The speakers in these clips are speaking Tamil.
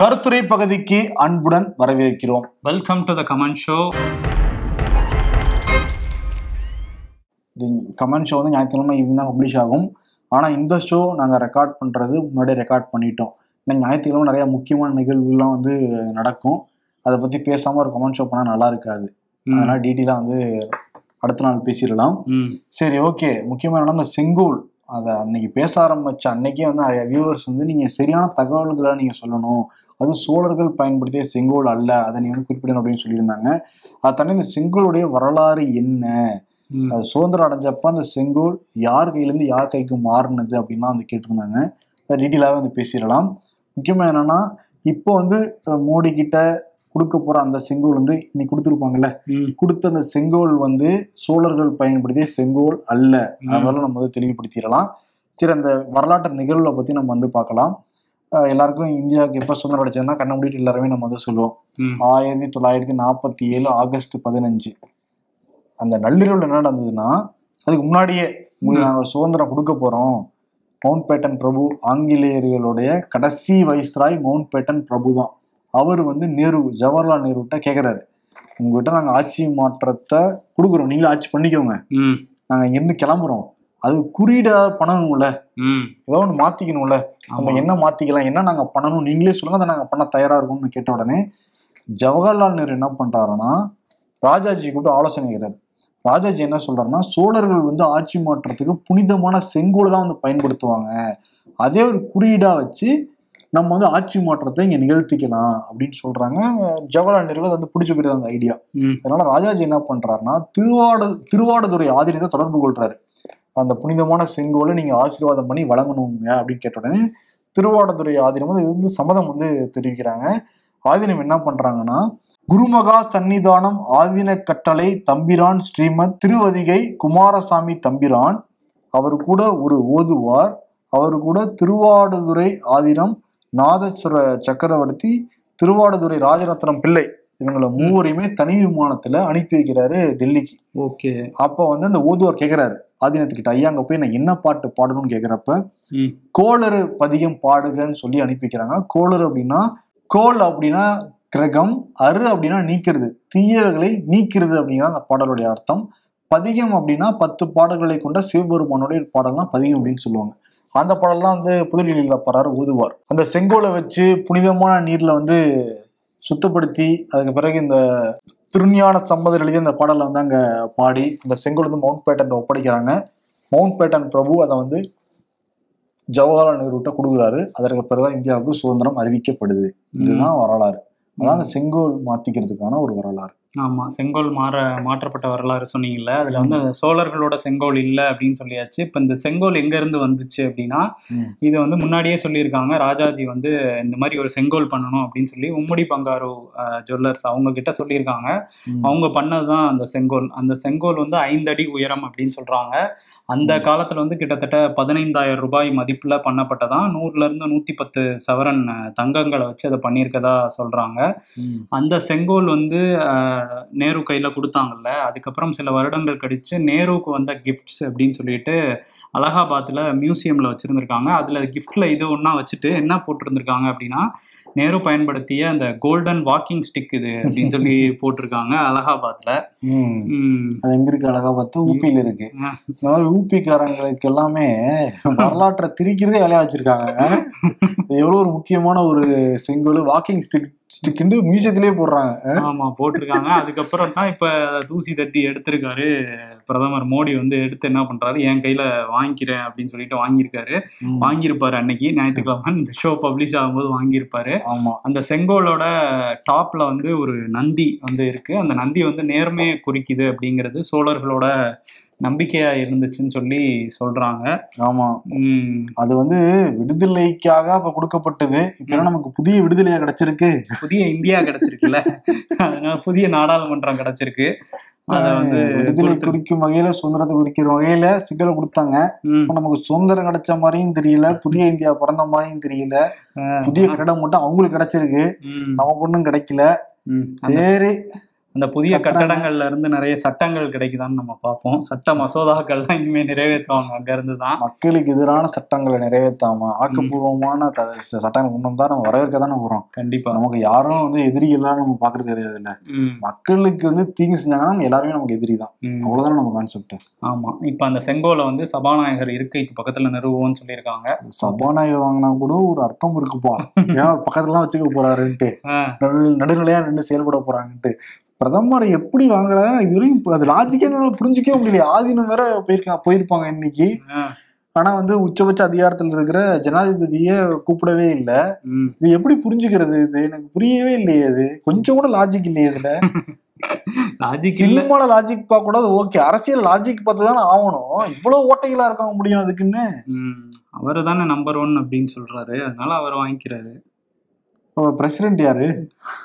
கருத்துரை பகுதிக்கு அன்புடன் வரவேற்கிறோம். Welcome to the comment show comment show வந்து ஞாயிற்றுக்கிழமை ஈவினிங் தான் பப்ளிஷ் ஆகும். ஆனால் இந்த ஷோ நாங்கள் ரெக்கார்ட் பண்ணுறது முன்னாடியே ரெக்கார்ட் பண்ணிட்டோம். இன்னைக்கு ஞாயிற்றுக்கிழமை நிறைய முக்கியமான நிகழ்வுகள்லாம் வந்து நடக்கும். அதை பற்றி பேசாமல் ஒரு கமெண்ட் ஷோ பண்ணால் நல்லா இருக்காது. அதனால் டீட்டெயிலாக வந்து அடுத்த நாள் பேசிடலாம். சரி ஓகே முக்கியமாக இந்த செங்கோல். அதை அன்னைக்கு பேச ஆரம்பிச்ச அன்னைக்கே வந்து நிறைய வியூவர்ஸ் வந்து நீங்கள் சரியான தகவல்களை நீங்கள் சொல்லணும். அது சோழர்கள் பயன்படுத்திய செங்கோல் அல்ல அதை நீ வந்து குறிப்பிடணும் அப்படின்னு சொல்லியிருந்தாங்க. அது தண்ணி இந்த செங்கோலுடைய வரலாறு என்ன? சுதந்திரம் அடைஞ்சப்ப அந்த செங்கோல் யார் கையிலேருந்து யார் கைக்கு மாறினது அப்படின்லாம் வந்து கேட்டிருந்தாங்க. அதை டீட்டெயிலாகவே வந்து பேசிடலாம். முக்கியமாக என்னன்னா இப்போ வந்து மோடி கிட்ட கொடுக்க போற அந்த செங்கோல் வந்து இன்னைக்கு கொடுத்துருப்பாங்கல்ல? கொடுத்த அந்த செங்கோல் வந்து சோழர்கள் பயன்படுத்திய செங்கோல் அல்ல. அதனால நம்ம வந்து தெளிவுபடுத்திடலாம். சரி அந்த வரலாற்று நிகழ்வுகளை பத்தி நம்ம வந்து பார்க்கலாம். எல்லாருக்கும் இந்தியாவுக்கு எப்போ சுதந்திரம் அடைச்சதுன்னா கண்ண மூடிட்டு எல்லாருமே நம்ம வந்து சொல்லுவோம். ஆயிரத்தி தொள்ளாயிரத்தி நாற்பத்தி ஏழு ஆகஸ்ட் பதினஞ்சு. அந்த நள்ளிரவில் என்ன நடந்ததுன்னா அதுக்கு முன்னாடியே நாங்கள் சுதந்திரம் கொடுக்க போறோம். மவுண்ட் பேட்டன் பிரபு ஆங்கிலேயர்களுடைய கடைசி வைஸ்ராய் மவுண்ட் பேட்டன் பிரபு தான். அவர் வந்து நேரு ஜவஹர்லால் நேருகிட்ட கேட்குறாரு உங்ககிட்ட நாங்கள் ஆட்சி மாற்றத்தை கொடுக்குறோம். நீங்களும் ஆட்சி பண்ணிக்கோங்க. நாங்கள் இங்கேருந்து கிளம்புறோம். அது குறியீடா பண்ணணும்ல ஏதோ ஒன்று மாற்றிக்கணும்ல நம்ம. என்ன மாற்றிக்கலாம் என்ன நாங்கள் பண்ணணும் நீங்களே சொல்லுங்க அதை நாங்கள் பண்ண தயாராக இருக்கோம்னு கேட்ட உடனே ஜவஹர்லால் நேரு என்ன பண்ணுறாருன்னா ராஜாஜி கூப்பிட்டு ஆலோசனை கேட்கிறாரு ராஜாஜி என்ன சொல்றாருன்னா சோழர்கள் வந்து ஆட்சி மாற்றத்துக்கு புனிதமான செங்கோல் தான் வந்து பயன்படுத்துவாங்க. அதே ஒரு குறியீடா வச்சு நம்ம வந்து ஆட்சி மாற்றத்தை இங்க நிகழ்த்திக்கலாம் அப்படின்னு சொல்றாங்க. ஜவஹர்லால் நேரு அது வந்து பிடிச்ச போயிருது அந்த ஐடியா அதனால ராஜாஜி என்ன பண்றாருன்னா திருவாடு திருவாடுதுறை ஆதீனத்தை தொடர்பு கொள்றாரு. அந்த புனிதமான செங்கோலை நீங்கள் ஆசீர்வாதம் பண்ணி வழங்கணுங்க அப்படின்னு கேட்ட உடனே திருவாடுதுறை ஆதீனம் வந்து இது வந்து சம்மதம் வந்து தெரிவிக்கிறாங்க. ஆதீனம் என்ன பண்ணுறாங்கன்னா குருமகா சந்நிதானம் ஆதீன கட்டளை தம்பிரான் ஸ்ரீமத் திருவதிகை குமாரசாமி தம்பிரான். அவர் கூட ஒரு ஓதுவார். அவர் கூட திருவாடுதுறை ஆதீனம் நாதஸ்வர சக்கரவர்த்தி திருவாடுதுறை ராஜரத்னம் பிள்ளை. இவங்களை மூவரையுமே தனி விமானத்துல அனுப்பி வைக்கிறாரு டெல்லிக்கு. ஓகே. அப்போ வந்து அந்த ஓதுவார் கேட்கிறாரு ஆதீனத்துக்கிட்ட ஐயா அங்க போய் நான் என்ன பாட்டு பாடணும்னு கேட்கிறப்ப ம். கோளறு பதிகம் பாடுகன்னு சொல்லி அனுப்பி வைக்கிறாங்க. கோளறு அப்படின்னா கோல் அப்படின்னா கிரகம் அரு அப்படின்னா நீக்கிறது. தீயவைகளை நீக்கிறது அப்படிங்கிறது அந்த பாடலுடைய அர்த்தம். பதிகம் அப்படின்னா பத்து பாடல்களை கொண்ட சிவபெருமானுடைய பாடல் தான் பதிகம் அப்படின்னு சொல்லுவாங்க. அந்த பாடல்லாம் வந்து புதுடெல்லியில் பாடுறாரு ஓதுவார் அந்த செங்கோலை வச்சு புனிதமான நீர்ல வந்து சுத்தப்படுத்தி அதுக்கு பிறகு இந்த திருஞான சம்மதர் எழுதிய அந்த பாடலை வந்து அங்கே பாடி அந்த செங்கோல் வந்து மவுண்ட் பேட்டன் ஒப்படைக்கிறாங்க. மவுண்ட் பேட்டன் பிரபு அதை வந்து ஜவஹர்லால் நேருட்ட கொடுக்குறாரு. அதற்கு பிறகுதான் இந்தியாவுக்கு சுதந்திரம் அறிவிக்கப்படுது. இதுதான் வரலாறு. அதான் அந்த செங்கோல் மாத்திக்கிறதுக்கான ஒரு வரலாறு. ஆமா செங்கோல் மாற மாற்றப்பட்ட வரலாறு சொன்னீங்கல்ல அதுல வந்து சோழர்களோட செங்கோல் இல்ல அப்படின்னு சொல்லியாச்சு இப்ப இந்த செங்கோல் எங்க இருந்து வந்துச்சு அப்படின்னா. இது வந்து முன்னாடியே சொல்லியிருக்காங்க ராஜாஜி வந்து இந்த மாதிரி ஒரு செங்கோல் பண்ணணும் அப்படின்னு சொல்லி உம்முடி பங்காரு ஜுவல்லர்ஸ் அவங்க கிட்ட சொல்லியிருக்காங்க. அவங்க பண்ணதுதான் அந்த செங்கோல் அந்த செங்கோல் வந்து ஐந்து அடி உயரம் அப்படின்னு சொல்றாங்க அந்த காலத்துல வந்து கிட்டத்தட்ட பதினைந்தாயிரம் ரூபாய் மதிப்புல பண்ணப்பட்டதான் நூறுல இருந்து நூத்தி பத்து சவரன் தங்கங்களை வச்சு அதை பண்ணியிருக்கதா சொல்றாங்க ம். அந்த செங்கோல் வந்து நேரு கையில கொடுத்தாங்கல்ல அதுக்கப்புறம் சில வருடங்கள் கழிச்சு நேருவுக்கு வந்த கிஃப்ட்ஸ் அப்படின்னு சொல்லிட்டு அலகாபாத்ல மியூசியம்ல வச்சிருந்திருக்காங்க. அதுல கிஃப்ட்ல இது ஒண்ணா வச்சுட்டு என்ன போட்டிருந்திருக்காங்க அப்படின்னா நேரு பயன்படுத்திய அந்த கோல்டன் வாக்கிங் ஸ்டிக் இது அப்படின்னு சொல்லி போட்டிருக்காங்க. உம் அது எங்க இருக்கு அழகா பார்த்து ஊப்பியில இருக்கு. இந்த மாதிரி ஊப்பிக்காரங்களுக்கு எல்லாமே வரலாற்றை திரிக்கிறதே வேலையா வச்சிருக்காங்க. இது எவ்வளவு ஒரு முக்கியமான ஒரு செங்கோல் வாக்கிங் ஸ்டிக் ஸ்டிக்னு மியூசியத்திலேயே போடுறாங்க. ஆமா போட்டிருக்காங்க. அதுக்கப்புறம் தான் இப்ப தூசி தட்டி எடுத்திருக்காரு. பிரதமர் மோடி வந்து எடுத்து என்ன பண்றாரு? என் கையில வாங்கிக்கிறேன் அப்படின்னு சொல்லிட்டு வாங்கியிருக்காரு. வாங்கியிருப்பாரு அன்னைக்கு. ஞாயிற்றுக்கிழமை இந்த ஷோ பப்ளிஷ் ஆகும்போது வாங்கியிருப்பாரு. ஆமா. அந்த செங்கோலோட டாப்ல வந்து ஒரு நந்தி வந்து இருக்கு. அந்த நந்தி வந்து நேர்மையை குறிக்குது அப்படிங்கிறது சோழர்களோட நம்பிக்கையா இருந்துச்சுன்னு சொல்லி சொல்றாங்க. ஆமா. உம் அது வந்து விடுதலைக்காக அப்ப கொடுக்கப்பட்டது. இப்ப நமக்கு புதிய விடுதலையா கிடைச்சிருக்கு. புதிய இந்தியா கிடைச்சிருக்குல்ல. புதிய நாடாளுமன்றம் கிடைச்சிருக்கு. அத வந்து விடுதலை குறிக்கும் வகையில சுதந்திரத்தை குறிக்கிற வகையில சிக்கலை கொடுத்தாங்க. நமக்கு சுதந்திரம் கிடைச்ச மாதிரியும் தெரியல. புதிய இந்தியா பிறந்த மாதிரியும் தெரியல. புதிய கட்டடம் மட்டும் அவங்களுக்கு கிடைச்சிருக்கு. நமக்கு ஒண்ணும் கிடைக்கல. சரி. அந்த புதிய. கட்டடங்கள்ல இருந்து நிறைய சட்டங்கள் கிடைக்குதான்னு நம்ம பார்ப்போம். சட்ட மசோதாக்கள்லாம் இனிமே நிறைவேற்றுவாங்க. அங்க இருந்து தான் மக்களுக்கு எதிரான சட்டங்களை நிறைவேற்றாம ஆக்கப்பூர்வமான சட்டங்கள் கொண்டு வந்தா நம்ம வரவேற்க தானே போறோம். கண்டிப்பா. நமக்கு யாரும் வந்து எதிரிகள்லாம் நம்ம பாக்குறது கிடையாது இல்ல மக்களுக்கு வந்து தீங்கு செஞ்சாங்கன்னா எல்லாருமே நமக்கு எதிரி தான். அவ்வளவுதானே நம்ம கான்செப்ட் ஆமா. இப்ப அந்த செங்கோலை வந்து சபாநாயகர் இருக்கைக்கு பக்கத்துல நிறுவுவோம்னு சொல்லியிருக்காங்க. சபாநாயகர் வாங்கினா கூட ஒரு அர்த்தம் இருக்குப்பா. ஏன்னா பக்கத்துலலாம் வச்சுக்க போறாருன்ட்டு. நடுநிலையா நின்று செயல்பட போறாங்கன்ட்டு. பிரதமர் எப்படி வாங்குறாரு? இது வரைக்கும் இப்ப அது லாஜிக்கே என்னால புரிஞ்சுக்கவே முடியல. ஆதீனம் வேற போயிருக்கா போயிருப்பாங்க இன்னைக்கு. ஆனா வந்து உச்சபட்ச அதிகாரத்துல இருக்கிற ஜனாதிபதிய கூப்பிடவே இல்ல. இது எப்படி புரிஞ்சுக்கிறது இது? எனக்கு புரியவே இல்லையே இது. கொஞ்சம் கூட லாஜிக் இல்லையே இதுல. லாஜிக் சினிமால லாஜிக் பார்க்க கூடாது ஓகே அரசியல் லாஜிக் பார்த்து தானே ஆகணும். இவ்வளவு ஓட்டைகளா இருக்க முடியும் அதுக்குன்னு. அவரு தானே நம்பர் ஒன் அப்படின்னு சொல்றாரு. அதனால அவர் வாங்கிக்கிறாரு. பிரசிடென்ட் யாரு?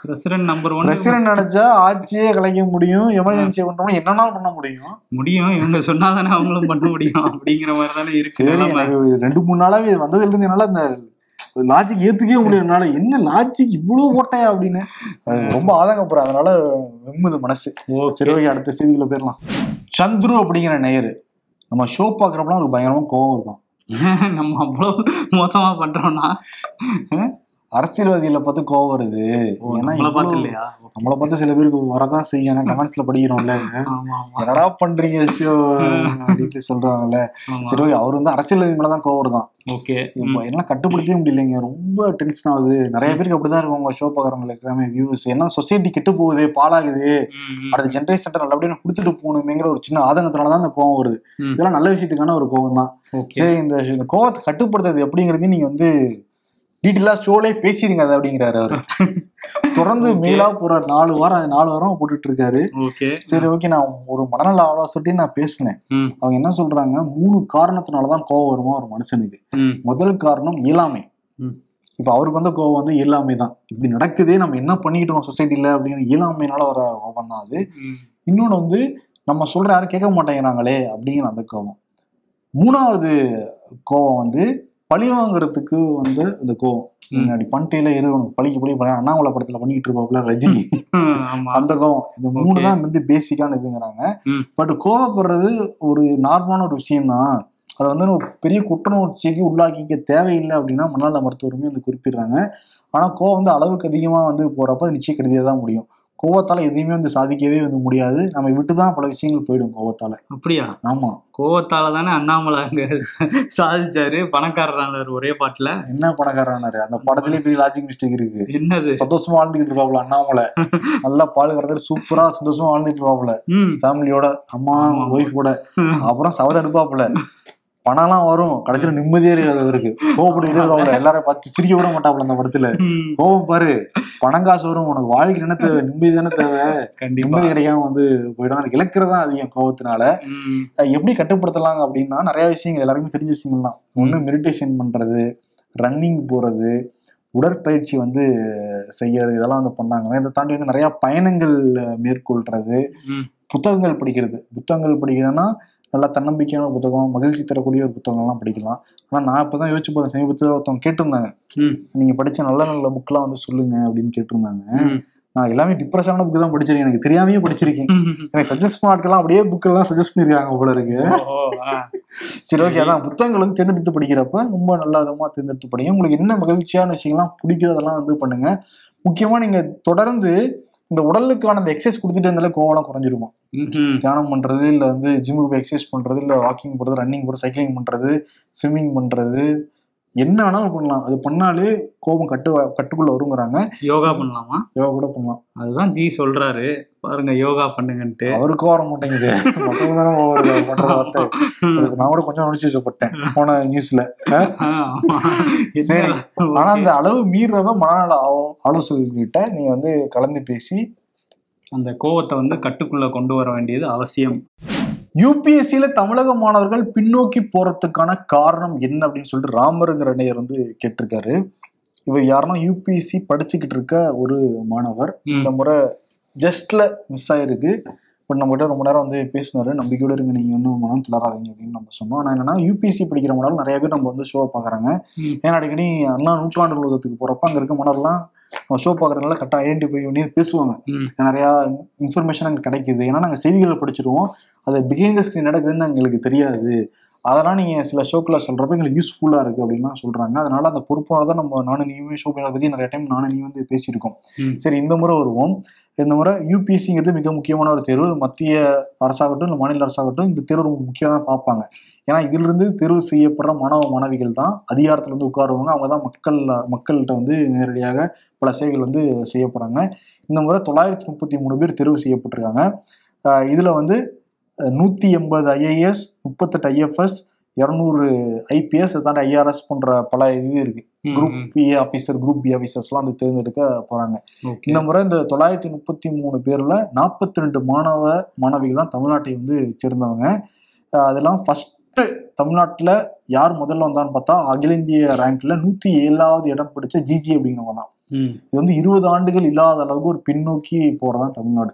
பிரசிடென்ட் நம்பர் ஒன் பிரசிடென்ட் நினைச்சா ஆட்சியே கலைக்க முடியும் எமர்ஜென்சியை கொண்டு என்னன்னாலும் பண்ண முடியும்? முடியும். இவங்க சொன்னாதானே அவங்களும் பண்ண முடியும். அப்படிங்கிற மாதிரி தானே இருக்கு ரெண்டு மூணு நாளாவே இது வந்ததுல இருந்து என்னால இந்த லாஜிக் ஏத்துக்கவே முடியல. என்னால என்ன லாஜிக் இவ்வளவு ஓட்டையா அப்படின்னு. ரொம்ப ஆதங்கப்படுறேன் அதனால வெம்முது மனசு. சரி ஓகே அடுத்த செய்திக்குள்ள போயிடலாம். சந்துரு அப்படிங்கிற நேயர். நம்ம ஷோ பாக்குறப்பலாம் ஒரு பயங்கரமா கோவம் இருக்கும் நம்ம அவ்வளவு மோசமா பண்றோம்னா? அரசியல்வாதிகளை பார்த்து கோவம் வருது. ஏன்னா பார்த்து இல்லையா நம்மளை பார்த்து சில பேருக்கு வரதான் செய்யும். ஏன்னா கமெண்ட்ஸ்ல படிக்கிறோம்ல. என்னடா பண்றீங்க ஷோ அப்படின்னு சொல்றாங்கல்ல. சரி அவர் வந்து அரசியல்வாதி மேலதான் கோவம் வருதான். ஓகே. எல்லாம் கட்டுப்படுத்தவே முடியலைங்க. ரொம்ப டென்ஷன் ஆகுது. நிறைய பேருக்கு அப்படிதான் இருக்கும் உங்க ஷோ பாக்குறவங்களுக்கு எல்லாமே வியூஸ் ஏன்னா சொசைட்டி கெட்டு போகுது பாலாகுது அடுத்த ஜென்ரேஷன் நல்லபடியா கொடுத்துட்டு போகணுமேங்கிற ஒரு சின்ன ஆதங்கத்தினாலதான் அந்த கோவம் வருது. இதெல்லாம் நல்ல விஷயத்துக்கான ஒரு கோவம் தான் சரி இந்த இந்த கோவத்தை கட்டுப்படுத்துறது எப்படிங்கிறதையும் நீங்க வந்து டீட்டெயிலா ஷோலே பேசிருங்க அது அப்படிங்கிறாரு அவரு. தொடர்ந்து Okay. மெயிலா போறாரு. நாலு வாரம் நாலு வாரம் போட்டுட்டு இருக்காரு சரி ஓகே நான் ஒரு மனநல ஆலோசனையும் நான் பேசினேன். அவங்க என்ன சொல்றாங்க? மூணு காரணத்தினாலதான் கோவம் வருமா? ஒரு மனுஷனுக்கு. முதல் காரணம் இயலாமை. இப்ப அவருக்கு வந்து கோவம் வந்து இயலாமை தான். இப்படி நடக்குதே நம்ம என்ன பண்ணிக்கிட்டோம் சொசைட்டில அப்படின்னு இயலாமைனால வர கோபம் தான் அது. ம். இன்னொன்னு வந்து நம்ம சொல்ற யாரும் கேட்க மாட்டேங்கிறாங்களே அப்படிங்கிற அந்த கோபம். மூணாவது கோபம் வந்து பழி வாங்குறதுக்கு வந்து அந்த கோபம் ம். முன்னாடி பண்ணிட்டேல இரு உனக்கு பழிக்கு பழி பண்ண அண்ணாமலை படத்துல பண்ணிட்டு இருப்பாப்புல ரஜினி அந்த கோபம் இந்த மூணு. தான் வந்து பேசிக்கான இதுங்கிறாங்க. பட் கோவப்படுறது ஒரு நார்மலான ஒரு விஷயம் தான் அதை வந்து ஒரு பெரிய குற்றணர்ச்சிக்கு உள்ளாக்கிக்க தேவையில்லை அப்படின்னா மனநல மருத்துவருமே வந்து குறிப்பிடுறாங்க ஆனா கோவம் வந்து அளவுக்கு அதிகமா வந்து போறப்ப அது நிச்சய கருதியாக தான் முடியும் கோவத்தால எதையுமே வந்து சாதிக்கவே வந்து முடியாது. நம்ம விட்டு தான் பல விஷயங்கள் போயிடும் கோவத்தால. அப்படியா? ஆமா. கோவத்தால தானே அண்ணாமலை அங்க சாதிச்சாரு. பணக்காரரானார் ஒரே பாட்டுல. என்ன பணக்காரனாரு அந்த படத்துலயே பெரிய லாஜிக் மிஸ்டேக் இருக்கு. என்னது? சந்தோஷமா வாழ்ந்துகிட்டு இருப்பாப்ல அண்ணாமலை. நல்லா பால் கறந்துட்டு சூப்பரா சந்தோஷமா வாழ்ந்துட்டு இருப்பாப்ல ஃபேமிலியோட அம்மா ஆமா. ஒய்ஃபோட அப்புறம் சவத எடுப்பாப்புல. பணம்லாம் வரும். கடைசியில நிம்மதியே இருக்காது அவருக்கு கோவப்பட்டுக்கிட்டே இருப்பாப்புல எல்லாரும் பார்த்து சிரிக்க விட மாட்டாப்புல அந்த படத்துல. கோவம் பாரு. பணம் காசு வரும். உனக்கு வாழ்க்கை என்ன தேவை? நிம்மதி தானே தேவை. நிம்மதி கிடைக்காம வந்து போயிடும். இழக்கிறதா அதிகம் கோவத்தினால. எப்படி கட்டுப்படுத்தலாம் அப்படின்னா நிறைய விஷயங்கள் எல்லாருக்குமே தெரிஞ்ச விஷயங்கள் தான் ஒண்ணு மெடிடேஷன் பண்றது ரன்னிங் போறது உடற்பயிற்சி வந்து செய்யறது இதெல்லாம் வந்து பண்ணாங்க இதை தாண்டி வந்து நிறைய பயணங்கள் மேற்கொள்றது புத்தகங்கள் படிக்கிறது. புத்தகங்கள் படிக்கிறதுன்னா நல்லா தன்னம்பிக்கையான புத்தகம் மகிழ்ச்சி தரக்கூடிய ஒரு புத்தகங்கள்லாம் படிக்கலாம். ஆனா நான் இப்பதான் யோசிச்சு போறேன் சமீபத்தில் ஒருத்தவங்க கேட்டிருந்தாங்க. ம், நீங்க படிச்ச நல்ல நல்ல புக்லாம் வந்து சொல்லுங்க அப்படின்னு கேட்டிருந்தாங்க. நான் எல்லாமே டிப்ரெஷனான புக் தான் படிச்சிருக்கேன். எனக்கு தெரியாமையே படிச்சிருக்கேன். எனக்கு சஜஸ்ட் பண்ணாட்கெல்லாம் அப்படியே புக் எல்லாம் சஜஸ்ட் பண்ணிருக்காங்க போல இருக்கு. சரி ஓகே அதான். புத்தகங்கள் வந்து தேர்ந்தெடுத்து படிக்கிறப்ப ரொம்ப நல்ல விதமா தேர்ந்தெடுத்து படிங்க. உங்களுக்கு என்ன மகிழ்ச்சியான விஷயங்கள்லாம் பிடிக்கும் அதெல்லாம் வந்து பண்ணுங்க. முக்கியமா நீங்க தொடர்ந்து இந்த உடலுக்கான அந்த எக்ஸசைஸ் கொடுத்துட்டு இருந்தாலே கோவலாம் குறைஞ்சிருமா. தியானம் பண்றது இல்ல வந்து ஜிம்முக்கு போய் எக்ஸசைஸ் பண்றது இல்ல வாக்கிங் போறது ரன்னிங் போறது சைக்கிளிங் பண்றது ஸ்விம்மிங் பண்றது என்ன வேணாலும் பண்ணலாம். அது பண்ணாலே கோபம் கட்டு கட்டுக்குள்ள வருங்கிறாங்க. யோகா பண்ணலாமா? யோகா கூட பண்ணலாம். அதுதான் ஜி சொல்றாரு. பாருங்க யோகா பண்ணுங்கன்ட்டு. அவருக்கும் வர மாட்டேங்குது. நான் கூட கொஞ்சம் உணர்ச்சிப்பட்டேன் போன நியூஸ்ல. சரி. ஆனா அந்த அளவு மீறவ மனநல ஆலோ- ஆலோசகர்கிட்ட நீங்க வந்து கலந்து பேசி அந்த கோவத்தை வந்து கட்டுக்குள்ள கொண்டு வர வேண்டியது அவசியம். யூபிஎஸ்சியில தமிழக மாணவர்கள் பின்னோக்கி போறதுக்கான காரணம் என்ன அப்படின்னு சொல்லிட்டு ராமருங்கிற நேயர் வந்து கேட்டிருக்காரு. இவர் யாருன்னா யூபிஎஸ்சி படிச்சுக்கிட்டு இருக்க ஒரு மாணவர். இந்த முறை ஜஸ்ட்ல மிஸ் ஆயிருக்கு. பட் நம்ம கிட்ட ரொம்ப நேரம் வந்து பேசினாரு. நம்பிக்கையோட இருங்க. நீங்க இன்னும் மனம் தளராதீங்க அப்படின்னு நம்ம சொன்னோம். ஆனா என்னன்னா யூபிஎஸ்சி படிக்கிற மாணவர் நிறைய பேர் நம்ம வந்து ஷோ பாக்குறாங்க ம். ஏன்னா அடிக்கடி அண்ணா நூற்றாண்டு உலகத்துக்கு போறப்ப அங்க இருக்க மாணவர்லாம் ஷோ பார்க்குறதுனால கரெக்டாக ஐடென்டிஃபை பண்ணி பேசுவாங்க. நிறையா இன்ஃபர்மேஷன் அங்கே கிடைக்குது. ஏன்னா நாங்கள் செய்திகளை படிச்சிருவோம். அது பிகைண்ட் த ஸ்க்ரீன் நடக்குதுன்னு எங்களுக்கு தெரியாது. அதெல்லாம் நீங்கள் சில ஷோக்கில் சொல்கிறப்ப எங்களுக்கு யூஸ்ஃபுல்லாக இருக்குது அப்படின்லாம் சொல்கிறாங்க அதனால அந்த பொறுப்போட தான் நம்ம நானும் நீயுமே ஷோ பற்றி நிறைய டைம் நானும் நீ வந்து பேசியிருக்கோம். சரி இந்த முறை வருவோம். இந்த முறை யூபிஎஸ்சிங்கிறது மிக முக்கியமான ஒரு தேர்வு. மத்திய அரசாகட்டும் இல்லை மாநில அரசாகட்டும் இந்த தேர்வு ரொம்ப முக்கியம் தான் பார்ப்பாங்க. ஏன்னா இதிலிருந்து தேர்வு செய்யப்படுற மாணவ மாணவிகள் தான் அதிகாரத்தில் வந்து உட்காருவாங்க. அவங்க தான் மக்கள் மக்கள்கிட்ட வந்து நேரடியாக பல சேவைகள் வந்து செய்ய போகிறாங்க இந்த முறை தொள்ளாயிரத்தி முப்பத்தி மூணு பேர் தேர்வு செய்யப்பட்டிருக்காங்க. இதுல வந்து நூற்றி எண்பது ஐஏஎஸ் முப்பத்தெட்டு ஐஎஃப்எஸ் இரநூறு ஐபிஎஸ் தாண்டி ஐஆர்எஸ் போன்ற பல இது இருக்கு. Group B officer group B ஆஃபீஸர்ஸ்லாம் வந்து தேர்ந்தெடுக்க போறாங்க. இந்த முறை இந்த தொள்ளாயிரத்தி முப்பத்தி மூணு பேர்ல நாற்பத்தி ரெண்டு மாணவ மாணவிகள் தான் தமிழ்நாட்டை வந்து சேர்ந்தவங்க. அதெல்லாம் ஃபர்ஸ்ட் தமிழ்நாட்டில் யார் முதல்ல வந்தான்னு பார்த்தா அகில இந்திய ரேங்க்ல நூற்றி ஏழாவது இடம் பிடிச்ச ஜிஜி அப்படிங்கிறவங்க தான். இது வந்து இருபது ஆண்டுகள் இல்லாத அளவுக்கு ஒரு பின்னோக்கி போறதான் தமிழ்நாடு.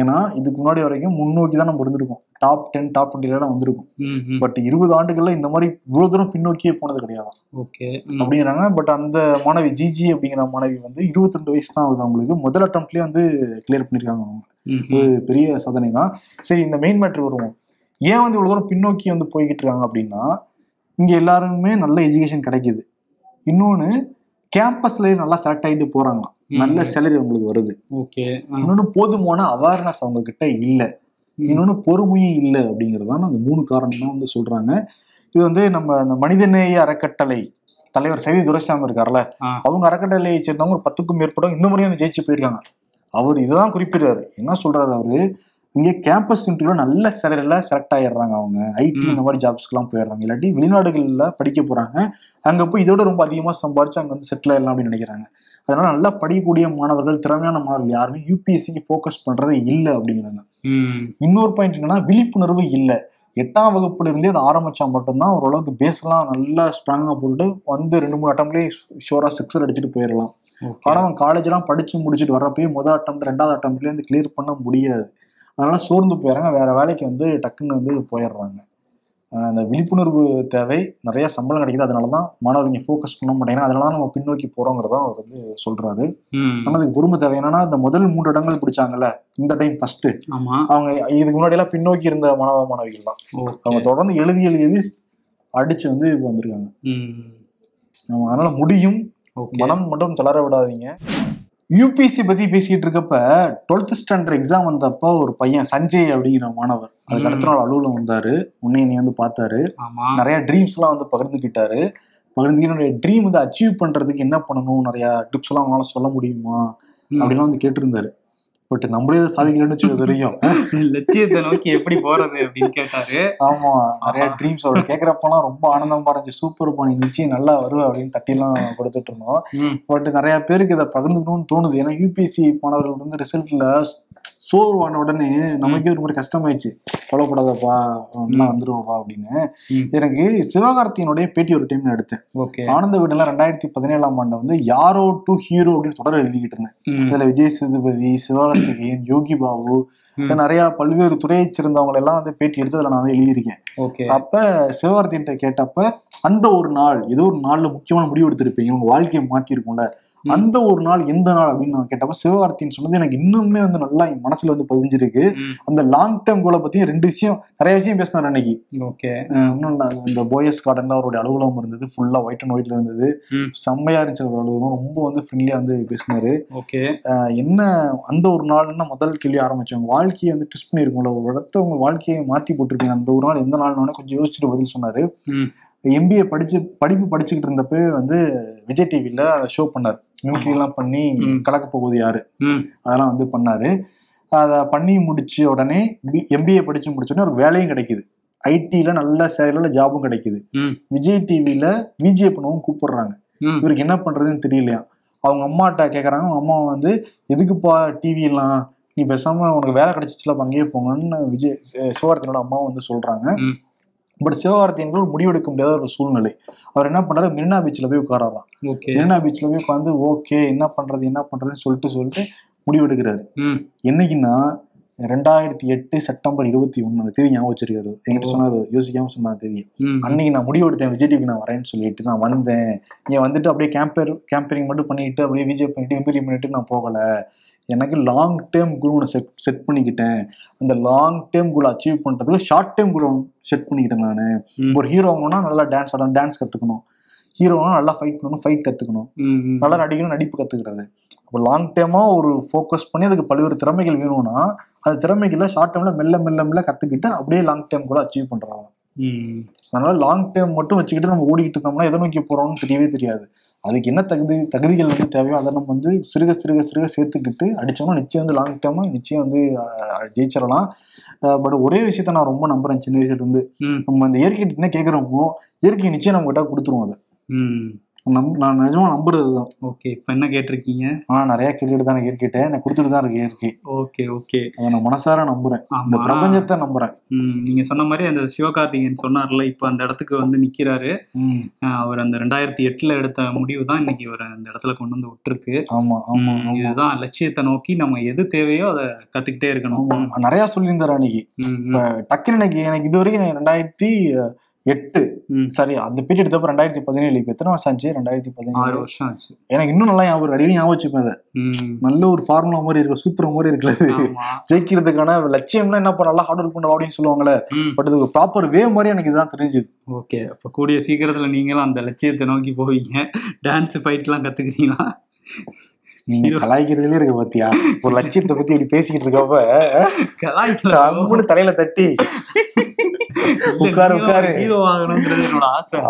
ஏன்னா இதுக்கு முன்னாடி வரைக்கும் முன்னோக்கி தான் நம்ம இருந்திருக்கோம். டாப் டென் டாப் டுவெண்ட்டிலாம் வந்திருக்கும். ம் ம் பட் இருபது ஆண்டுகள்ல இந்த மாதிரி இவ்வளவு தூரம் பின்னோக்கியே போனது கிடையாது. ஓகே. அப்படிங்கிறாங்க. பட் அந்த மாணவி ஜிஜி அப்படிங்கிற மாணவி வந்து 22 வயசு தான் ஆகுது அவங்களுக்கு. முதல் அட்டம்ப்ட்லயே வந்து கிளியர் பண்ணிருக்காங்க அவங்க. பெரிய சாதனை தான். சரி இந்த மெயின் மேட்ரு வருவோம். ஏன் வந்து இவ்வளவு தூரம் பின்னோக்கி வந்து போய்கிட்டு இருக்காங்க அப்படின்னா இங்க எல்லாருமே நல்ல எஜுகேஷன் கிடைக்குது. இன்னொன்னு கேம்பஸ்லயே நல்லா செலக்ட் ஆகிட்டு போறாங்க நல்ல சேலரி அவங்களுக்கு வருது. ஓகே இன்னொன்னு போதுமான அவேர்னஸ் அவங்க கிட்ட இல்ல இன்னொன்னு பொறுமையும் இல்லை அப்படிங்கறதான அந்த மூணு காரணம் தான் வந்து சொல்றாங்க. இது வந்து நம்ம அந்த மனிதநேய அறக்கட்டளை தலைவர் செய்தி துரைசாமி இருக்கார்ல ஆ. அவங்க அறக்கட்டளையை சேர்ந்தவங்க ஒரு பத்துக்கும் மேற்பட்டவங்க இந்த முறையும் வந்து ஜெயிச்சு போயிருக்காங்க. அவர் இதுதான் குறிப்பிடுறாரு. என்ன சொல்றாரு அவரு? இங்கே கேம்பஸ் இன்டர்வியூல நல்ல சேலரியில செலக்ட் ஆயிடுறாங்க அவங்க. ஐடி. இந்த மாதிரி ஜாப்ஸ்க்குலாம் போயிடுறாங்க. இல்லாட்டி வெளிநாடுகள்ல படிக்க போறாங்க. அங்க போய் இதோட ரொம்ப அதிகமா சம்பாரிச்சு அங்க வந்து செட்டில் ஆயிடலாம் அப்படின்னு நினைக்கிறாங்க. அதனால நல்லா படிக்கக்கூடிய மாணவர்கள் திறமையான மாணவர்கள் யாருமே யூபிஎஸ்சிக்கு ஃபோக்கஸ் பண்றதே இல்லை அப்படிங்கிறாங்க. இன்னொரு பாயிண்ட் என்னன்னா விழிப்புணர்வு இல்லை. எட்டாம் வகுப்புல இருந்தே அதை ஆரம்பிச்சா மட்டும்தான் ஓரளவுக்கு பேஸ்லாம் நல்லா ஸ்ட்ராங்கா போட்டு வந்து ரெண்டு மூணு அட்டம்லேயே ஷோரா சிக்ஸர் அடிச்சுட்டு போயிடலாம். ஓகே ஆனா அவன் காலேஜ் எல்லாம் படிச்சு முடிச்சுட்டு வர்றப்பயே முதல் அட்டம் ரெண்டாவது அட்டம்ப்ட்ல இருந்து கிளியர் பண்ண முடியாது. அதனால சோர்ந்து போயிடுறாங்க வேற வேலைக்கு வந்து டக்குன்னு வந்து போயிடுறாங்க அந்த விழிப்புணர்வு தேவை நிறைய சம்பளம் கிடைக்குது. அதனால தான் மாணவர்கள் ஃபோக்கஸ் பண்ண மாட்டேங்கிறாங்க. அதனால தான் நம்ம பின்னோக்கி போறோங்கிறத அவர் வந்து சொல்றாரு. ம். ஆனா அதுக்கு பொறுமை தேவை. என்னன்னா இந்த முதல் மூன்று இடங்கள் பிடிச்சாங்கல்ல இந்த டைம் ஃபர்ஸ்ட் அவங்க இதுக்கு முன்னாடி எல்லாம் பின்னோக்கி இருந்த மாணவ மாணவிகள் தான் அவங்க தொடர்ந்து எழுதி எழுதி அடிச்சு வந்து இப்ப வந்திருக்காங்க. அதனால முடியும். மனம் மட்டும் தளர விடாதீங்க. யூபிஎஸ்சி பத்தி பேசிட்டு இருக்கப்ப டுவெல்த் ஸ்டாண்டர்ட் எக்ஸாம் வந்தப்போ ஒரு பையன் சஞ்சய் அப்படிங்கிற மாணவர். அதுக்கு அடுத்த நாள் அலுவலம் வந்தாரு. உன்னை நீ வந்து பார்த்தாரு. நிறைய ட்ரீம்ஸ் எல்லாம் வந்து பகிர்ந்துக்கிட்டாரு. பகிர்ந்துக்கிட்டு ட்ரீம் வந்து அச்சீவ் பண்றதுக்கு என்ன பண்ணணும்? நிறைய டிப்ஸ் எல்லாம் அவங்களால சொல்ல முடியுமா. அப்படிலாம் வந்து கேட்டிருந்தாரு. பட் நம்மளே அதை சாதிக்கலன்னு வச்சுக்க தெரியும். லட்சியத்தை நோக்கி எப்படி போறது அப்படின்னு கேட்டாரு. ஆமா நிறைய. ட்ரீம்ஸ் அவர் கேட்கறப்பெல்லாம் ரொம்ப ஆனந்தமா இருந்துச்சு. சூப்பர் பண்ணி நிச்சயம் நல்லா வருவ அப்படின்னு தட்டிலாம் கொடுத்துட்டு இருந்தோம். பட் நிறைய பேருக்கு இதை பகிர்ந்துக்கணும்னு தோணுது. ஏன்னா யூபிஎஸ்சி மாணவர்கள் வந்து ரிசல்ட்ல சோர்வான உடனே நமக்கே ஒரு மாதிரி கஷ்டமாயிடுச்சு. கொல்லப்படாதப்பா நல்லா வந்துருவாப்பா அப்படின்னு. எனக்கு சிவகார்த்தியனுடைய பேட்டி ஒரு டைம் எடுத்தேன். ஓகே. ஆனந்த வீடுல ரெண்டாயிரத்தி பதினேழாம் ஆண்டு வந்து யாரோ டு ஹீரோ அப்படின்னு தொடர் எழுதிக்கிட்டு இருந்தேன். இதுல விஜய் சேதுபதி சிவகார்த்திகேயன் யோகி பாபு. நிறைய பல்வேறு துறையை சேர்ந்தவங்க எல்லாம் வந்து பேட்டி எடுத்து அதுல நான் வந்து எழுதியிருக்கேன். ஓகே. அப்ப சிவகார்த்திகிட்ட கேட்டப்ப அந்த ஒரு நாள் ஏதோ ஒரு நாள்ல முக்கியமான முடிவு எடுத்திருப்பீங்க. உங்க வாழ்க்கையை மாத்திருக்கும்ல. அந்த ஒரு நாள் எந்த நாள் அப்படின்னு நான் கேட்டப்ப சிவகார்த்தின்னு சொன்னது எனக்கு இன்னுமே வந்து நல்லா என் மனசுல வந்து பதிஞ்சிருக்கு. அந்த லாங் டேர்ம் கோலை பத்தியும் ரெண்டு விஷயம் நிறைய விஷயம் பேசினார் அன்னைக்கு. ஓகே. இல்ல, இந்த போயஸ் கார்டன்ல அவருடைய அலுவலகம் இருந்தது ஃபுல்லா ஒயிட் அண்ட் ஒயிட்ல இருந்தது. செம்மையா இருந்துச்சு அவர் அலுவலகம் ரொம்ப வந்து ஃப்ரெண்ட்லியா வந்து பேசினாரு. ஓகே. என்ன அந்த ஒரு நாள்னா முதல் கேள்வி ஆரம்பிச்சவங்க வாழ்க்கையை வந்து ட்விஸ்ட் பண்ணிருக்கோம்ல ஒரு இடத்த உங்க வாழ்க்கையை மாத்தி போட்டிருக்கீங்க. அந்த ஒரு நாள் எந்த நாள்னு கொஞ்சம் யோசிச்சுட்டு பதில் சொன்னாரு. எம்பிஏ படிச்சு படிப்பு படிச்சுக்கிட்டு இருந்தப்ப வந்து விஜய் டிவில அதை ஷோ பண்ணார். மிமிக்ரி எல்லாம் பண்ணி. கலக்க போகுது யாரு? அதெல்லாம் வந்து பண்ணாரு. அதை பண்ணி முடிச்ச உடனே எம்பிஏ படிச்சு முடிச்ச உடனே ஒரு வேலையும் கிடைக்குது. ஐடில நல்ல சேலையில ஜாபும் கிடைக்குது. விஜய் டிவில விஜே பண்ணவும் கூப்பிடுறாங்க. இவருக்கு என்ன பண்றதுன்னு தெரியலையா? அவங்க அம்மாட்ட கேக்குறாங்க. அவங்க அம்மா வந்து எதுக்குப்பா டிவி எல்லாம்? நீ பேசாம உனக்கு வேலை கிடைச்சிச்சுல அங்கேயே போங்கன்னு விஜய் சி- சிவகார்த்தியனோட அம்மா வந்து சொல்றாங்க. பட் சிவகார்த்தியனுக்கு ஒரு முடிவெடுக்க முடியாத ஒரு சூழ்நிலை. அவர் என்ன பண்றாரு? மெரினா பீச்ல போய் உட்காராராம் மெரினா பீச்ல போய் உட்காந்து ஓகே என்ன பண்றது என்ன பண்றதுன்னு சொல்லிட்டு சொல்லிட்டு முடிவெடுக்கிறாரு. என்னைக்குன்னா ரெண்டாயிரத்தி எட்டு செப்டம்பர் இருபத்தி ஒண்ணு தேதி ஞாபகம் வச்சிருக்காரு. என்கிட்ட. சொன்னாரு யோசிக்காம சொன்ன தேதி அன்னைக்கு நான் முடிவு எடுத்தேன் விஜய் டிவிக்கு நான் வரேன்னு சொல்லிட்டு நான் வந்தேன். இங்க வந்துட்டு அப்படியே கேம்பர் கேம்பரிங் மட்டும் பண்ணிட்டு அப்படியே விஜய் பண்ணிட்டு இம்பீரியம் பண்ணிட்டு நான் போகல. எனக்கு லாங் டேர்ம் கோல் ஒன்று செட் செட் பண்ணிக்கிட்டேன். அந்த லாங் டேர்ம் கோல் அச்சீவ் பண்றதுக்கு ஷார்ட் டேர்ம் கோல் செட் பண்ணிக்கிட்டேன் நான். ஒரு ஹீரோ ஆகணும்னா நல்லா டான்ஸ் ஆடணும் டான்ஸ் கத்துக்கணும். ஹீரோனா நல்லா ஃபைட் பண்ணணும் ஃபைட் கத்துக்கணும். ம், ம். நல்லா நடிக்கணும் நடிப்பு கத்துக்கிறது. அப்போ லாங் டேர்மா ஒரு ஃபோக்கஸ் பண்ணி அதுக்கு பல்வேறு திறமைகள் வேணும்னா அந்த திறமைகளை ஷார்ட் டேர்ம்ல மெல்ல மெல்ல மெல்ல கத்துக்கிட்டு அப்படியே லாங் டேர்ம் கூட அச்சீவ் பண்றாங்க ம், அதனால லாங் டேர்ம் மட்டும் வச்சுக்கிட்டு நம்ம ஓடிக்கிட்டு இருந்தோம்னா எதை நோக்கி போறோம்னு தெரியவே தெரியாது. அதுக்கு என்ன தகுதி தகுதிகள் வந்து தேவையோ அதை நம்ம வந்து சிறுக சிறுக சிறுக சேர்த்துக்கிட்டு அடிச்சோம்னா நிச்சயம் வந்து லாங் டேர்மா நிச்சயம் வந்து ஜெயிச்சிடலாம். பட் ஒரே விஷயத்த நான் ரொம்ப நம்புறேன் சின்ன வயசுல இருந்து. ம், நம்ம அந்த இயற்கை என்ன கேட்குறோமோ இயற்கை நிச்சயம் நம்ம கிட்ட கொடுத்துருவோம் அதை. நம் நான் நிஜமா நம்புறது தான் ஓகே இப்ப என்ன கேட்டிருக்கீங்க? ஆனா நிறைய கேட்டுட்டு தான் இயற்கிட்ட எனக்கு கொடுத்துட்டு தான் இருக்கு இயற்கை ஓகே ஓகே அதை நான் மனசார நம்புறேன். ஆமா. பிரபஞ்சத்தை நம்புறேன். நீங்க சொன்ன மாதிரி அந்த சிவகார்த்திகேயன் சொன்னார்ல இப்ப அந்த இடத்துக்கு வந்து நிக்கிறாரு. அவர் அந்த ரெண்டாயிரத்தி எட்டுல எடுத்த முடிவு தான் இன்னைக்கு இவரை அந்த இடத்துல கொண்டு வந்து விட்டுருக்கு. ஆமா ஆமா இதுதான் லட்சியத்தை நோக்கி நம்ம எது தேவையோ அதை கத்துக்கிட்டே இருக்கணும். நிறைய சொல்லியிருந்தாரு அன்னைக்கு. டக்குன்னு எனக்கு எனக்கு இது வரைக்கும் ரெண்டாயிரத்தி எட்டு. சாரி அந்த பீரியட் எடுத்தப்ப ரெண்டாயிரத்தி பதினேழு இப்ப எத்தனை வருஷம் ஆச்சு? ரெண்டாயிரத்தி பதினேழு. வருஷம் ஆச்சு. எனக்கு இன்னும் நல்லா ஞாபகம். அடிக்கடி ஞாபகம் வச்சுப்பேன் அதை. நல்ல ஒரு ஃபார்முலா மாதிரி இருக்கு சூத்திரம் மாதிரி இருக்குல்ல. ஆமா. ஜெயிக்கிறதுக்கான லட்சியம்னா என்ன பண்ண நல்லா ஹார்ட் ஒர்க் பண்ணுவோம் அப்படின்னு சொல்லுவாங்கல்ல. ம், பட் இது ப்ராப்பர் வே மாதிரி எனக்கு இதுதான் தெரிஞ்சுது. ஓகே அப்ப கூடிய சீக்கிரத்துல நீங்களும் அந்த லட்சியத்தை நோக்கி போவீங்க. டான்ஸ் ஃபைட்லாம் கத்துக்கிறீங்களா? நீங்க Hero. கலாய்க்கிறதுலயே இருக்கு பாத்தியா? ஒரு லட்சியத்தை பத்தி இப்படி பேசிக்கிட்டு இருக்கப்ப கலாய்க்கல அம்முன்னு தலையில தட்டி உட்காரு, உட்காரு. ஹீரோ ஆகணும்ன்றது என்னோட ஆசை.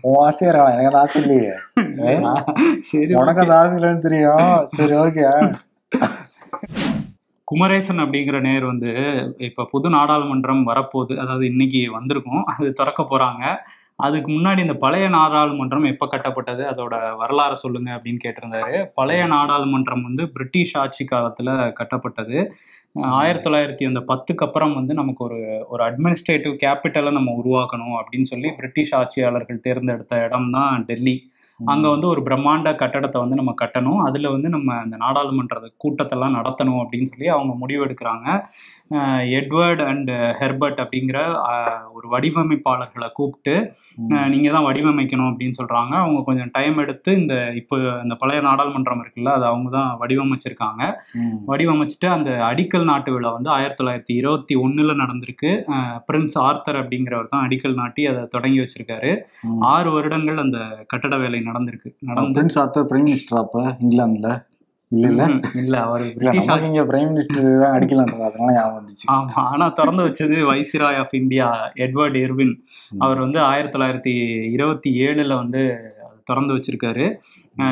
உன் ஆசையா இருக்கலாம். எனக்கு அந்த ஆசை இல்லையே. சரி உனக்கு அந்த ஆசை இல்லைன்னு தெரியும். சரி ஓகே குமரேசன் அப்படிங்கிற நேர் வந்து இப்ப புது நாடாளுமன்றம் வரப்போகுது. அதாவது இன்னைக்கு வந்திருக்கும். அது திறக்க போறாங்க. அதுக்கு முன்னாடி இந்த பழைய நாடாளுமன்றம் எப்ப கட்டப்பட்டது? அதோட வரலாறை சொல்லுங்க அப்படின்னு கேட்டிருந்தாரு. பழைய நாடாளுமன்றம் வந்து பிரிட்டிஷ் ஆட்சி காலத்துல கட்டப்பட்டது. ஆயிரத்தி தொள்ளாயிரத்தி அந்த பத்துக்கு அப்புறம் வந்து நமக்கு ஒரு ஒரு அட்மினிஸ்ட்ரேட்டிவ் கேபிட்டலை நம்ம உருவாக்கணும் அப்படின்னு சொல்லி பிரிட்டிஷ் ஆட்சியாளர்கள் தேர்ந்தெடுத்த இடம் தான் டெல்லி. அங்க வந்து ஒரு பிரம்மாண்ட கட்டடத்தை வந்து நம்ம கட்டணும். அதுல வந்து நம்ம அந்த நாடாளுமன்ற கூட்டத்தெல்லாம் நடத்தணும் அப்படின்னு சொல்லி அவங்க முடிவெடுக்கிறாங்க. எட்வர்ட் அண்ட் ஹெர்பர்ட் அப்படிங்கிற ஒரு வடிவமைப்பாளர்களை கூப்பிட்டு அஹ், நீங்க தான் வடிவமைக்கணும் அப்படின்னு சொல்றாங்க. அவங்க கொஞ்சம் டைம் எடுத்து இந்த இப்போ இந்த பழைய நாடாளுமன்றம் இருக்குல்ல அது அவங்க தான் வடிவமைச்சிருக்காங்க. வடிவமைச்சிட்டு அந்த அடிக்கல் நாட்டு விழா வந்து ஆயிரத்தி தொள்ளாயிரத்தி இருபத்தி ஒண்ணுல நடந்திருக்கு. பிரின்ஸ் ஆர்த்தர் அப்படிங்கிறவர் தான் அடிக்கல் நாட்டி அதை தொடங்கி வச்சிருக்காரு. ஆறு வருடங்கள் அந்த கட்டட வேலை நடந்திருக்கு. நடந்து பிரின்ஸ் ஆத்தர் பிரைம் மினிஸ்டர் அப்ப? இங்கிலாந்துல? இல்ல இல்ல. இல்ல அவர் இங்க பிரைம் மினிஸ்டர் தான் அடிக்கலாம் அதனால ஞாபகம் வந்துச்சு. ஆமா ஆனா திறந்து வச்சது viceroy of India Edward Irwin. அவர் வந்து ஆயிரத்தி தொள்ளாயிரத்தி இருபத்தி ஏழுல வந்து திறந்து வச்சிருக்காரு.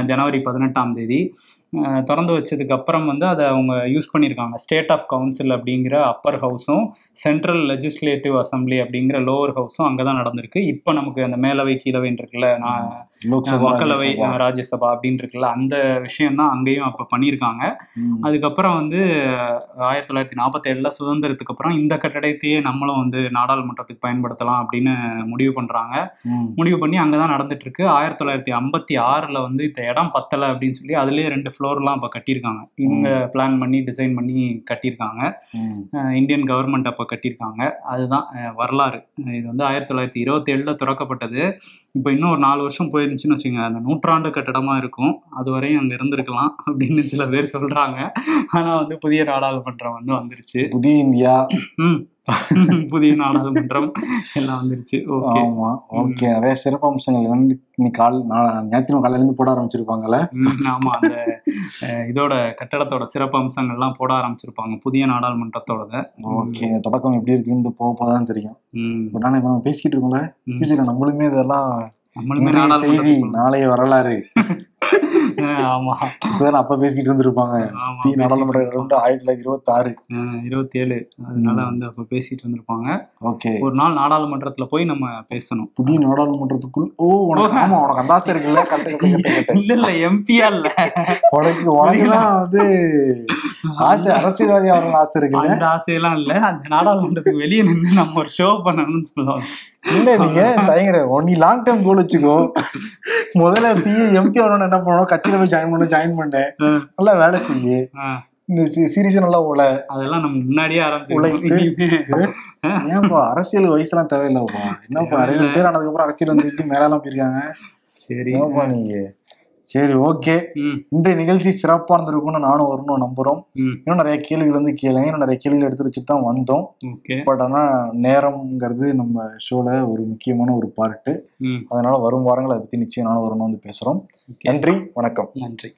ஜனவரி பதினெட்டாம் தேதி. திறந்து வச்சதுக்கு அப்புறம் வந்து அதை அவங்க யூஸ் பண்ணியிருக்காங்க ஸ்டேட் ஆஃப் கவுன்சில் அப்படிங்கிற அப்பர் ஹவுஸும் சென்ட்ரல் லெஜிஸ்லேட்டிவ் அசம்பிளி அப்படிங்கிற லோவர் ஹவுஸும் அங்கே தான் நடந்திருக்கு இப்போ நமக்கு அந்த மேலவை கீழவைன்னு இருக்குல்ல நான் மக்களவை ராஜ்யசபா. அப்படின்னு இருக்குல்ல அந்த விஷயம் தான் அங்கேயும் அப்போ பண்ணியிருக்காங்க. அதுக்கப்புறம் வந்து ஆயிரத்தி தொள்ளாயிரத்தி நாற்பத்தேழுல சுதந்திரத்துக்கு அப்புறம் இந்த கட்டடத்தையே நம்மளும் வந்து நாடாளுமன்றத்துக்கு பயன்படுத்தலாம் அப்படின்னு முடிவு பண்றாங்க ம். முடிவு பண்ணி அங்கதான் நடந்துட்டு இருக்கு ஆயிரத்தி தொள்ளாயிரத்தி ஐம்பத்தி ஆறுல வந்து இந்த இடம் பத்தல அப்படின்னு சொல்லி அதுலயே ரெண்டு ஃப்ளோர்லாம் இப்போ கட்டியிருக்காங்க. இவங்க பிளான் பண்ணி டிசைன் பண்ணி கட்டியிருக்காங்க. இந்தியன் கவர்மெண்ட் அப்போ கட்டியிருக்காங்க. அதுதான் வரலாறு. இது வந்து ஆயிரத்தி தொள்ளாயிரத்தி இருபத்தி ஏழுல திறக்கப்பட்டது. இப்போ இன்னும் ஒரு நாலு வருஷம் போயிருந்துச்சுன்னு வச்சுங்க அந்த நூற்றாண்டு கட்டடமா இருக்கும். அது வரையும் அங்க இருந்திருக்கலாம் அப்படின்னு சில பேர் சொல்றாங்க. ஆனா வந்து புதிய நாடாளுமன்றம் வந்து வந்துருச்சு. புதிய இந்தியா. ம். புதிய நாடாளுமன்றம் எல்லாம் வந்துருச்சு. ஆமா ஓகே நிறைய சிறப்பு அம்சங்கள் இன்னைக்கு கால் ஞாயிற்றுக்கிழமை காலையில இருந்து போட ஆரம்பிச்சிருப்பாங்கல்ல? ஆமா. அந்த இதோட கட்டடத்தோட சிறப்பு அம்சங்கள்லாம் போட ஆரம்பிச்சிருப்பாங்க. புதிய நாடாளுமன்றத்தோடத ஓகே தொடக்கம் எப்படி இருக்குன்னு போக போதான் தெரியும். பட் ஆனா இப்ப நம்ம பேசிக்கிட்டு இருக்கோம்ல. ஃபியூச்சர்ல நம்மளுமே இதெல்லாம் நம்மளுமே நாளைய வரலாறு. ஆமா. இப்பதான் அப்ப பேசிட்டு இருந்திருப்பாங்க. நாடாளுமன்ற. ஆயிரத்தி தொள்ளாயிரத்தி இருபத்தி ஆறு இருபத்தி ஏழு அதனால. வந்து அப்ப பேசிட்டு இருந்திருப்பாங்க. ஓகே. ஒரு நாள் நாடாளுமன்றத்துல போய் நம்ம பேசணும். புதிய நாடாளுமன்றத்துக்குள் ஓ உனக்கு ஆமா உனக்கு அந்த ஆசை இருக்குல்ல? இல்ல இல்ல எம்பியா இல்ல. உனக்கு உனக்குதான் வந்து ஆசை அரசியல்வாதி வரணும் ஆசை இருக்குல்ல? அந்த ஆசையெல்லாம் இல்ல. அந்த நாடாளுமன்றத்துக்கு வெளியே நின்று நம்ம ஒரு ஷோ பண்ணணும்னு சொல்லுவாங்க. இல்ல நீங்க தயங்குற நீ லாங் டேர்ம் கோல் வச்சுக்கோ. முதல்ல பி எம்பி வரணும் என்ன பண்ணணும் கட்சியில போய் ஜாயின் பண்ண ஜாயின் பண்ண அஹ், நல்லா வேலை செய்யு சீரியஸ் நல்லா ஓல அதெல்லாம் நம்ம முன்னாடியே. ஆரம்பிச்சிருக்கோம். ஏன்பா அரசியல் வயசுலாம் தேவையில்லப்பா. என்னப்பா நிறைய பேர் ஆனதுக்கு அப்புறம் அரசியல் வந்துட்டு மேலாம் போயிருக்காங்க? சரி. நீங்க? சரி ஓகே இன்றைய நிகழ்ச்சி சிறப்பா இருந்திருக்கும்னு நானும் வரணும் நம்புறோம். இன்னும் நிறைய கேள்விகள் வந்து கேளுங்க. இன்னும் நிறைய கேள்விகள் எடுத்து வச்சுட்டு தான் வந்தோம். பட் ஆனா நேரம்ங்கிறது நம்ம ஷோல ஒரு முக்கியமான ஒரு பார்ட்டு அதனால வரும் வாரங்கள் அதை பத்தி நிச்சயம் நானும் வரணும் வந்து பேசுறோம். ஓகே நன்றி வணக்கம். நன்றி.